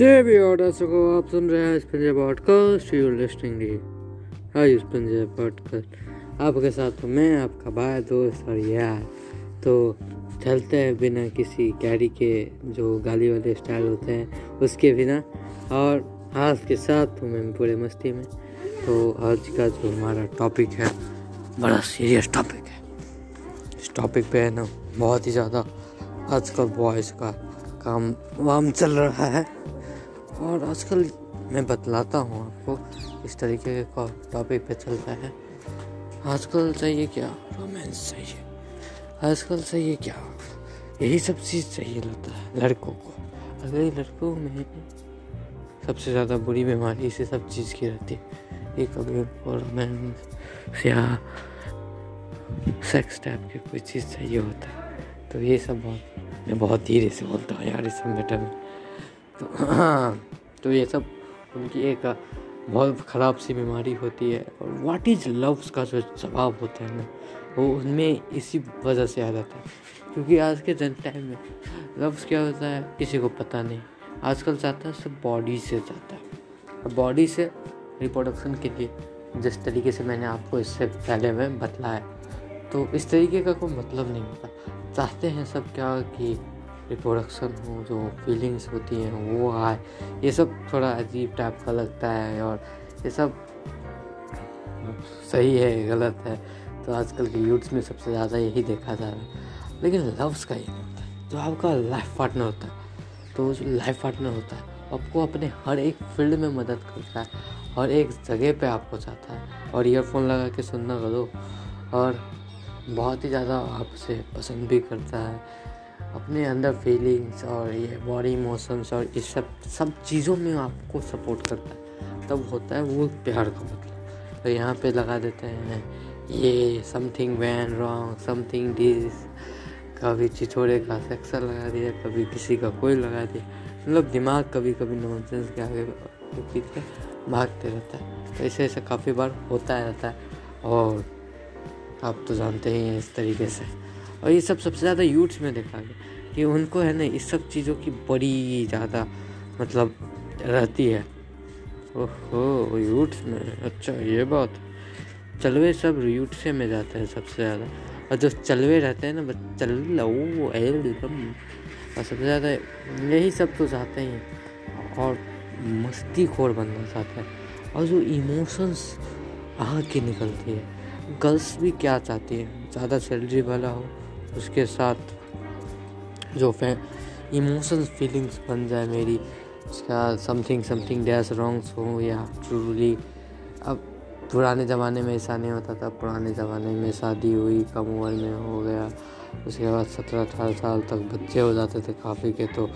भी और दर्शकों आप सुन रहे हैं Punjab podcast you listening hi Punjab podcast आपके साथ हूँ मैं, आपका भाई दोस्त और यार। तो चलते हैं बिना किसी गाड़ी के, जो गाली वाले स्टाइल होते हैं, उसके बिना। और आज के साथ हूँ मैं पूरे मस्ती में। तो आज का जो हमारा टॉपिक है, बड़ा सीरियस टॉपिक है। इस टॉपिक पे है ना, बहुत ही ज़्यादा आजकल बॉयज़ का काम वाम चल रहा है। और आजकल मैं बतलाता हूँ आपको इस तरीके का टॉपिक पे चलता है। आजकल चाहिए क्या? रोमांस चाहिए। आजकल चाहिए क्या? यही सब चीज़ चाहिए लगता है लड़कों को। अगर लड़कों में सबसे ज़्यादा बुरी बीमारी इसे सब चीज़ की रहती है। ये कभी उनको रोमांस या सेक्स टाइप की कोई चीज़ चाहिए होता है तो ये सब बहुत, मैं बहुत धीरे से बोलता हूँ यार इस सब मैटर में। तो हाँ तो ये सब उनकी एक बहुत ख़राब सी बीमारी होती है और वाट इज़ लव्स का जो जवाब होता है ना, वो उनमें इसी वजह से आ जाता है। क्योंकि आज के जन टाइम में लव्स क्या होता है, किसी को पता नहीं। आजकल जाता है, सब बॉडी से जाता है। बॉडी से रिप्रोडक्शन के लिए जिस तरीके से मैंने आपको इससे पहले में बतलाया तो इस तरीके का कोई मतलब नहीं होता। चाहते हैं सब क्या कि रिप्रोडक्शन हो, जो फीलिंग्स होती हैं, वो आए। ये सब थोड़ा अजीब टाइप का लगता है और ये सब सही है, गलत है। तो आजकल के यूथ्स में सबसे ज़्यादा यही देखा जा रहा है। लेकिन लव्स का ये नहीं होता है। जो आपका लाइफ पार्टनर होता है तो जो लाइफ पार्टनर होता है, आपको अपने हर एक फ़ील्ड में मदद करता है। हर एक जगह पे आपको चाहता है। और ईयरफोन लगा के सुनना करो और बहुत ही ज़्यादा आपसे पसंद भी करता है। अपने अंदर फीलिंग्स और ये बॉडी इमोशंस और इस सब सब चीज़ों में आपको सपोर्ट करता है। तब होता है वो प्यार का मतलब। तो यहाँ पे लगा देते हैं, ये something went wrong something this कभी चिचोड़े का सेक्सर लगा दिया, कभी किसी का कोई लगा दिया। मतलब दिमाग कभी कभी नॉनसेंस के आगे पीछे भागते रहता है। तो ऐसे ऐसे काफ़ी बार होता रहता है। और आप तो जानते ही हैं इस तरीके से। और ये सब सबसे ज़्यादा यूथ्स में देखा गया कि उनको है ना, इस सब चीज़ों की बड़ी ज़्यादा मतलब रहती है। ओहो, यूथ्स में अच्छा ये बात। चलवे सब यूथ में जाते हैं सबसे ज़्यादा। और जो चलवे रहते हैं ना, बस चल लो एकदम और सबसे ज़्यादा यही सब तो चाहते हैं। और मस्ती खोर बनना चाहता है। और जो इमोशंस आग की निकलती है, गर्ल्स भी क्या चाहती है, ज़्यादा सैलरी वाला हो उसके साथ जो फै इमोशंस फीलिंग्स बन जाए मेरी, उसका समथिंग समथिंग डैश रॉन्ग्स हो या ट्रूली अब पुराने ज़माने में ऐसा नहीं होता था। पुराने ज़माने में शादी हुई, कम उम्र में हो गया, उसके बाद सत्रह, अठारह साल तक बच्चे हो जाते थे काफ़ी के तो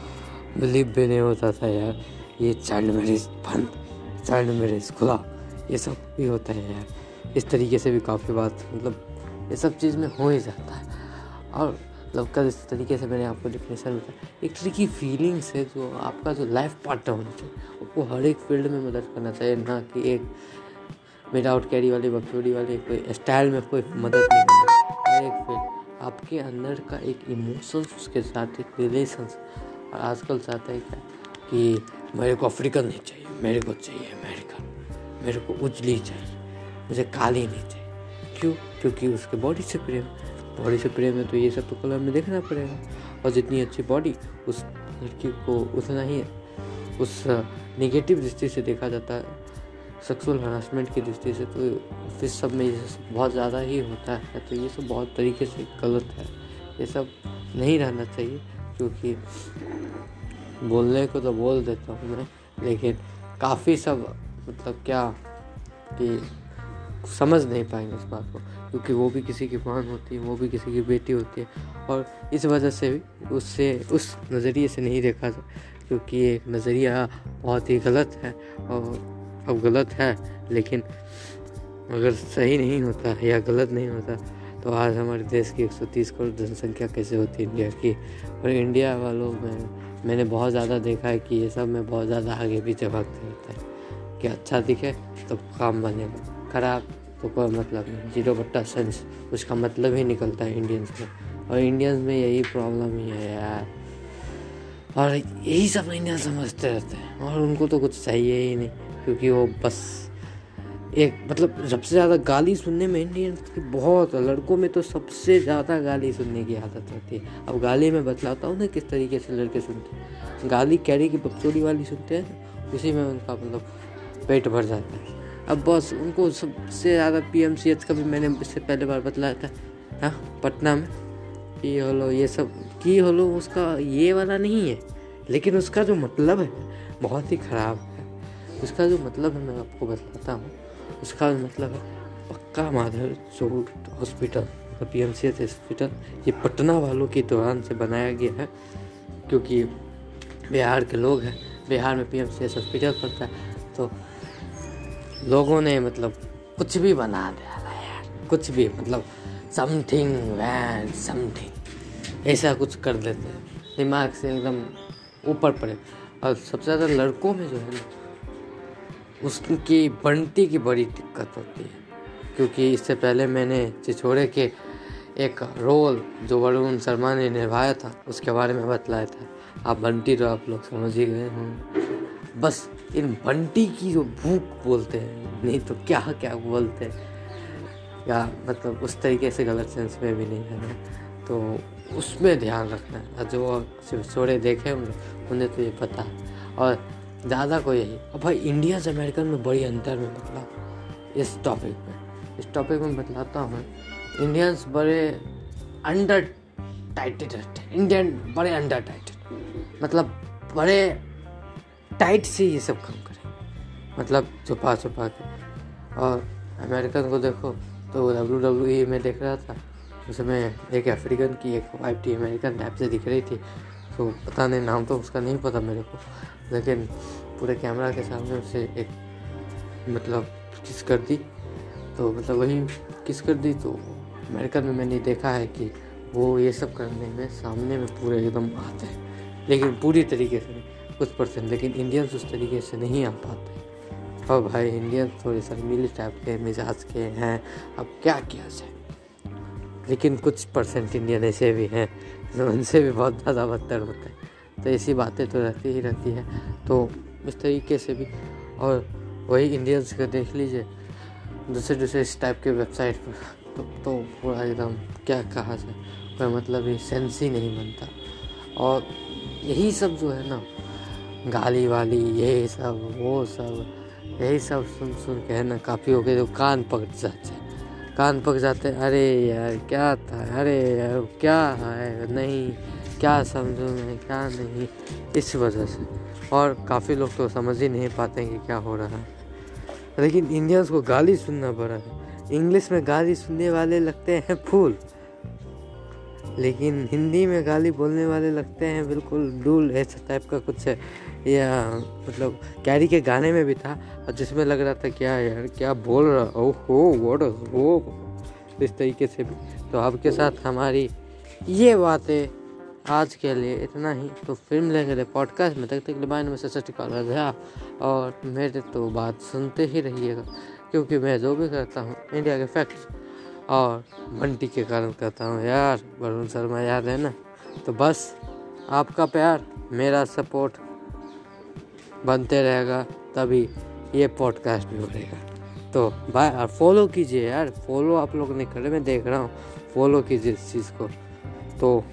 बिलीव भी नहीं होता था यार। ये चाइल्ड मैरिज बंद चाइल्ड मैरिज खुला, ये सब भी होता है यार। इस तरीके से भी काफ़ी बात मतलब ये सब चीज़ में हो ही जाता है। और लव का इस तरीके से मैंने आपको डिफिनेशन बताया। एक तरह की फीलिंग्स है जो आपका जो लाइफ पार्टनर होना चाहिए, उसको हर एक फ़ील्ड में मदद करना चाहिए, ना कि एक विदाउट कैरी वाली बकचोरी वाले, कोई स्टाइल में कोई मदद नहीं करना हर एक फ़ील्ड आपके अंदर का एक इमोशंस उसके साथ एक रिलेशंस और आजकल चाहता है क्या? कि मेरे को अफ्रीकन नहीं चाहिए, मेरे को चाहिए अमेरिकन, मेरे को उजली चाहिए, मुझे काली नहीं चाहिए। क्यों? क्योंकि उसके बॉडी से प्रेम बॉडी से प्रेम है तो ये सब तो कलर में देखना पड़ेगा। और जितनी अच्छी बॉडी उस लड़की को उतना ही उस निगेटिव दृष्टि से देखा जाता है। सेक्सुअल हरासमेंट की दृष्टि से तो ऑफ़िस सब में ये सब बहुत ज़्यादा ही होता है। तो ये सब बहुत तरीके से गलत है। ये सब नहीं रहना चाहिए क्योंकि बोलने को तो बोल देता हूँ मैं, लेकिन काफ़ी सब मतलब क्या कि समझ नहीं पाएँगे इस बात को। क्योंकि वो भी किसी की बहन होती है, वो भी किसी की बेटी होती है। और इस वजह से भी उससे, उस नज़रिए से नहीं देखा जाए क्योंकि ये नज़रिया बहुत ही गलत है और अब गलत है, लेकिन अगर सही नहीं होता या गलत नहीं होता तो आज हमारे देश की 130 करोड़ जनसंख्या कैसे होती है इंडिया की? और इंडिया वालों में, मैंने बहुत ज़्यादा देखा है कि ये सब में बहुत ज़्यादा आगे पीछे भागते रहता है। कि अच्छा दिखे तो काम बनेगा ख़राब तो कोई मतलब नहीं ज़ीरो बट्टा सेंस, उसका मतलब ही निकलता है इंडियंस में। और इंडियंस में यही प्रॉब्लम ही है यार। और यही सब इंडियन समझते रहते हैं। और उनको तो कुछ चाहिए ही नहीं, क्योंकि वो बस एक मतलब सबसे ज़्यादा गाली सुनने में इंडियंस की बहुत लड़कों में तो सबसे ज़्यादा गाली सुनने की आदत रहती है। अब गाली में बतलाता हूँ ना किस तरीके से लड़के सुनते हैं। गाली कैरी की बकचोरी वाली सुनते हैं उसी में उनका मतलब पेट भर जाता है। अब बस, उनको सबसे ज़्यादा पी एम सी एच का भी मैंने इससे पहले बार बतलाया था हाँ पटना में। की होलो, ये सब, की होलो, उसका ये वाला नहीं है, लेकिन उसका जो मतलब है, बहुत ही ख़राब है। उसका जो मतलब है, मैं आपको बतलाता हूँ। उसका मतलब है, पक्का माधर चौक hospital P M C H hospital, ये पटना वालों के दौरान से बनाया गया है, क्योंकि बिहार के लोग हैं, बिहार में P M C H hospital पड़ता है तो लोगों ने मतलब कुछ भी बना दिया यार। कुछ भी मतलब समथिंग वैन समथिंग ऐसा कुछ कर देते हैं। दिमाग से एकदम ऊपर पड़े। और सबसे ज़्यादा लड़कों में जो है ना, उसकी बनती की बड़ी दिक्कत होती है। क्योंकि इससे पहले मैंने चिछोड़े के एक रोल जो वरुण शर्मा ने निभाया था, उसके बारे में बतलाया था। आप बंटी तो आप लोग समझ ही गए हों बस इन बंटी की जो भूख बोलते हैं, नहीं तो क्या क्या बोलते हैं? या मतलब उस तरीके से गलत सेंस में भी नहीं है तो उसमें ध्यान रखना है। जो सिर्फ़ छोड़े देखे होंगे, उन्हें तो ये पता है। और ज़्यादा को यही अब भाई इंडिया से अमेरिकन में बड़ी अंतर में मतलब इस टॉपिक में। इस टॉपिक में बतलाता हूँ इंडियंस बड़े अंडर टाइटेड रहते हैं। इंडियन बड़े अंडर टाइटेड मतलब बड़े टाइट से ये सब काम करें। मतलब छुपा छुपा के। और अमेरिकन को देखो तो डब्ल्यू डब्ल्यू ई में देख रहा था। उसमें एक अफ्रीकन की, एक वाइफ थी अमेरिकन टाइप से दिख रही थी। तो पता नहीं, नाम तो उसका नहीं पता मेरे को। लेकिन पूरे कैमरा के सामने उसे एक मतलब किस कर दी। तो मतलब वही किस कर दी तो अमेरिकन में मैंने देखा है कि वो ये सब करने में सामने में पूरे एकदम आते हैं। लेकिन पूरी तरीके से कुछ परसेंट लेकिन इंडियंस उस तरीके से नहीं आ पाते। और भाई इंडियन थोड़े शर्मीले टाइप के मिजाज के हैं। अब क्या किया जाए? लेकिन कुछ परसेंट इंडियन ऐसे भी हैं जो उनसे भी बहुत ज़्यादा बदतर होते हैं। तो ऐसी बातें तो रहती ही रहती है। तो इस तरीके से भी और वही इंडियंस को देख लीजिए। दूसरे दूसरे इस टाइप के वेबसाइट पर। तो, तो पूरा एकदम क्या कहा जाए? कोई मतलब ही सेंस ही नहीं बनता। और यही सब जो है ना गाली वाली, ये सब, वो सब, यही सब सुन सुन के है ना, काफ़ी हो गए तो कान पकड़ जाते हैं। कान पक जाते हैं, अरे यार, क्या था? अरे यार, क्या है? नहीं, क्या समझूँ मैं, क्या नहीं? इस वजह से। और काफ़ी लोग तो समझ ही नहीं पाते हैं कि क्या हो रहा है। लेकिन इंडियंस को गाली सुनना पड़ा है। इंग्लिश में गाली सुनने वाले लगते हैं फूल। लेकिन हिंदी में गाली बोलने वाले लगते हैं बिल्कुल डूल ऐसा टाइप का कुछ है या मतलब कैरी के गाने में भी था, और जिसमें लग रहा था क्या यार, क्या बोल रहा, ओहो वोट वो इस तरीके से भी। तो आपके साथ हमारी ये बातें आज के लिए इतना ही। तो फिर मिलेंगे पॉडकास्ट में तक तक बाइन में सचिकाल गया और मेरे तो बात सुनते ही रहिएगा, क्योंकि मैं जो भी करता हूँ इंडिया के फैक्ट्स और बंटी के कारण कहता हूँ, यार, वरुण शर्मा याद है ना? तो बस, आपका प्यार, मेरा सपोर्ट बनते रहेगा, तभी ये पॉडकास्ट भी बढ़ेगा। तो बाय, और फॉलो कीजिए यार फॉलो आप लोग ने करे मैं देख रहा हूँ फॉलो कीजिए इस चीज़ को। तो